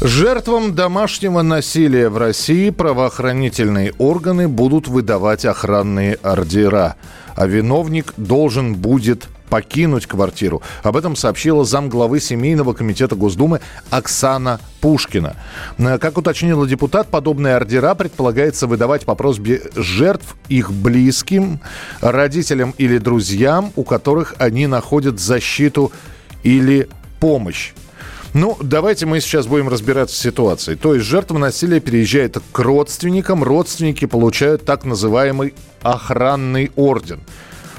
Жертвам домашнего насилия в России правоохранительные органы будут выдавать охранные ордера, а виновник должен будет покинуть квартиру. Об этом сообщила замглавы Семейного комитета Госдумы Оксана Пушкина. Э, как уточнила депутат, подобные ордера предполагается выдавать по просьбе жертв их близким, родителям или друзьям, у которых они находят защиту или помощь. Ну, давайте мы сейчас будем разбираться с ситуацией. То есть жертва насилия переезжает к родственникам, родственники получают так называемый охранный орден.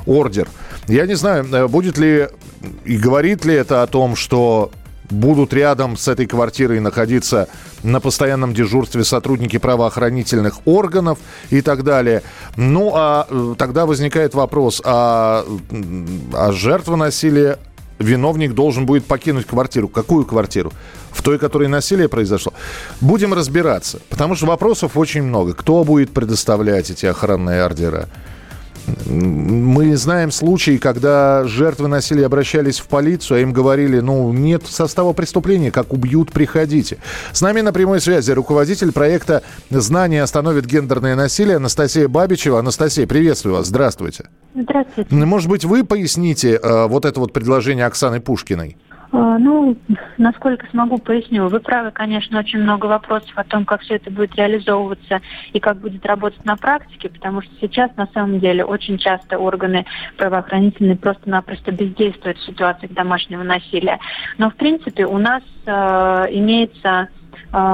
Ордер. Я не знаю, э, будет ли и говорит ли это о том, что будут рядом с этой квартирой находиться на постоянном дежурстве сотрудники правоохранительных органов и так далее. Ну, а э, тогда возникает вопрос, а, а жертва насилия виновник должен будет покинуть квартиру. Какую квартиру? В той, которой насилие произошло. Будем разбираться, потому что вопросов очень много. Кто будет предоставлять эти охранные ордера? Мы знаем случаи, когда жертвы насилия обращались в полицию, а им говорили, ну, нет состава преступления, как убьют, приходите. С нами на прямой связи руководитель проекта «Знания остановит гендерное насилие» Анастасия Бабичева. Анастасия, приветствую вас, здравствуйте. Здравствуйте. Может быть, вы поясните э, вот это вот предложение Оксаны Пушкиной? А, ну, насколько смогу, поясню. Вы правы, конечно, очень много вопросов о том, как все это будет реализовываться и как будет работать на практике, потому что сейчас, на самом деле, очень часто органы правоохранительные просто-напросто бездействуют в ситуациях домашнего насилия. Но, в принципе, у нас э, имеется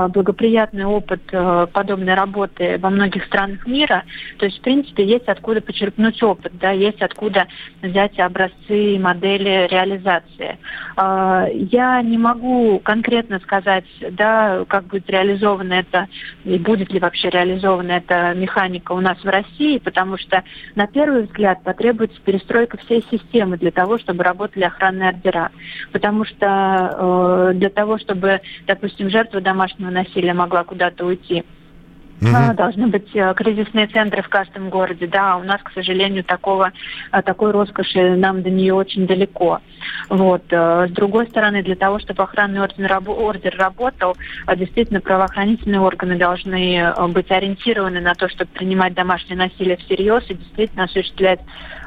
благоприятный опыт э, подобной работы во многих странах мира. То есть, в принципе, есть откуда почерпнуть опыт, да, есть откуда взять образцы и модели реализации. А, я не могу конкретно сказать, да, как будет реализована это и будет ли вообще реализована эта механика у нас в России, потому что на первый взгляд потребуется перестройка всей системы для того, чтобы работали охранные ордера. Потому что э, для того, чтобы, допустим, жертва домашнего домашнего насилия могла куда-то уйти. Угу. Должны быть э, кризисные центры в каждом городе. Да, у нас, к сожалению, такого, э, такой роскоши нам до нее очень далеко. Вот. Э, с другой стороны, для того, чтобы охранный ордер, ордер работал, действительно правоохранительные органы должны быть ориентированы на то, чтобы принимать домашнее насилие всерьез и действительно осуществлять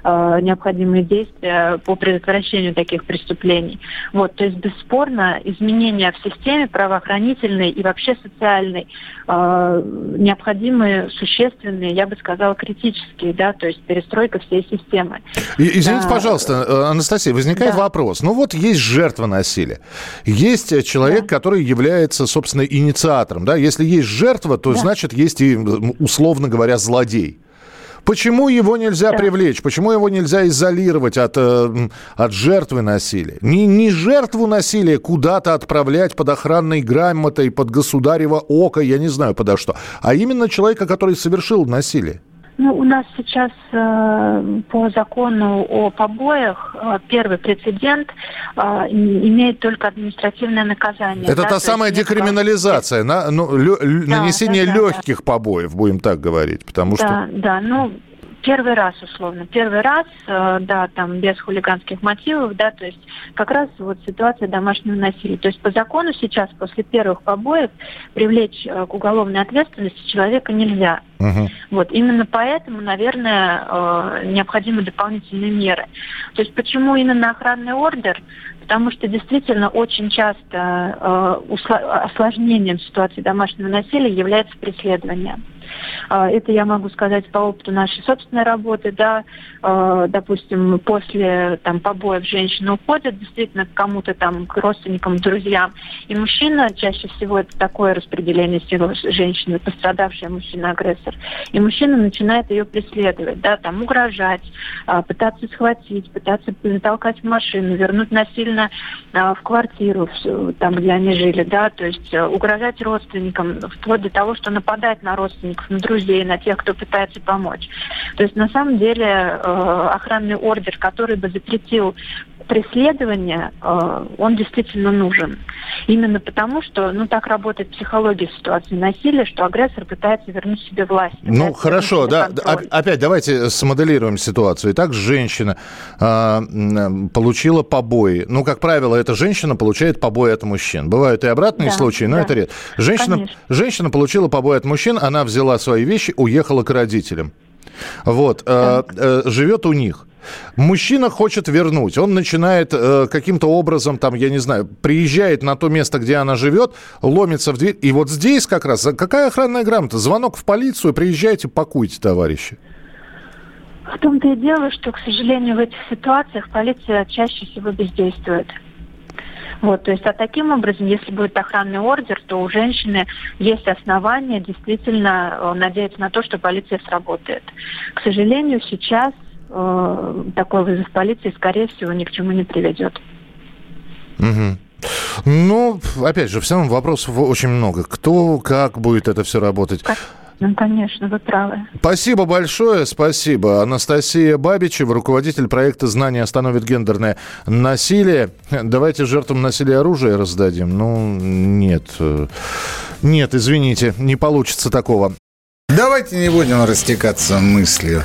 необходимые действия по предотвращению таких преступлений. Вот. То есть, бесспорно, изменения в системе правоохранительной и вообще социальной необходимые, существенные, я бы сказала, критические, да, то есть перестройка всей системы. И, извините, да. пожалуйста, э, Анастасия, возникает да. вопрос. Ну вот есть жертва насилия, есть э, человек, да. который является, собственно, инициатором, да, если есть жертва, то да. значит есть и, условно говоря, злодей. Почему его нельзя да. привлечь? Почему его нельзя изолировать от, э, от жертвы насилия? Не, не жертву насилия куда-то отправлять под охранной грамотой, под государево око, я не знаю подо что, а именно человека, который совершил насилие. Ну, у нас сейчас э, по закону о побоях э, первый прецедент э, имеет только административное наказание. Это да, та самая декриминализация, на, ну, лё, да, нанесение да, да, легких да. побоев, будем так говорить, потому да, что... Да, да, ну, Первый раз, условно, первый раз, э, да, там без хулиганских мотивов, да, то есть как раз вот ситуация домашнего насилия. То есть по закону сейчас после первых побоев привлечь э, к уголовной ответственности человека нельзя. Угу. Вот именно поэтому, наверное, э, необходимы дополнительные меры. То есть почему именно охранный ордер? Потому что действительно очень часто осложнением ситуации домашнего насилия является преследование. А, это я могу сказать по опыту нашей собственной работы, да, а, допустим, после там побоев женщины уходят действительно к кому-то там, к родственникам, друзьям, и мужчина, чаще всего это такое распределение сил женщины, пострадавшая мужчина-агрессор, агрессор. И мужчина начинает ее преследовать, да, там угрожать, а, пытаться схватить, пытаться затолкать в машину, вернуть насильно в квартиру, там, где они жили, да, то есть э, угрожать родственникам, вплоть до того, что нападать на родственников, на друзей, на тех, кто пытается помочь. То есть на самом деле э, охранный ордер, который бы запретил преследование, э, он действительно нужен. Именно потому, что ну, так работает психология ситуации насилия, что агрессор пытается вернуть себе власть. Ну, хорошо, да. Опять давайте смоделируем ситуацию. Итак, женщина э, получила побои. Ну, как правило, эта женщина получает побои от мужчин. Бывают и обратные да, случаи, но да. это редко. Женщина, женщина получила побои от мужчин, она взяла свои вещи, уехала к родителям. Вот, э, э, живет у них. Мужчина хочет вернуть. Он начинает э, каким-то образом, там, я не знаю, приезжает на то место, где она живет, ломится в дверь. И вот здесь как раз, какая охранная грамота? Звонок в полицию, приезжайте, пакуйте, товарищи. В том-то и дело, что, к сожалению, в этих ситуациях полиция чаще всего бездействует. Вот, то есть, а таким образом, если будет охранный ордер, то у женщины есть основания действительно э, надеяться на то, что полиция сработает. К сожалению, сейчас э, такой вызов полиции, скорее всего, ни к чему не приведет. Угу. Ну, опять же, все равно вопросов очень много. Кто, как будет это все работать? Как? Ну, конечно, вы правы. Спасибо большое, спасибо. Анастасия Бабичева, руководитель проекта «Знание остановит гендерное насилие». Давайте жертвам насилия оружие раздадим. Ну, нет. Нет, извините, не получится такого. Давайте не будем растекаться мыслью.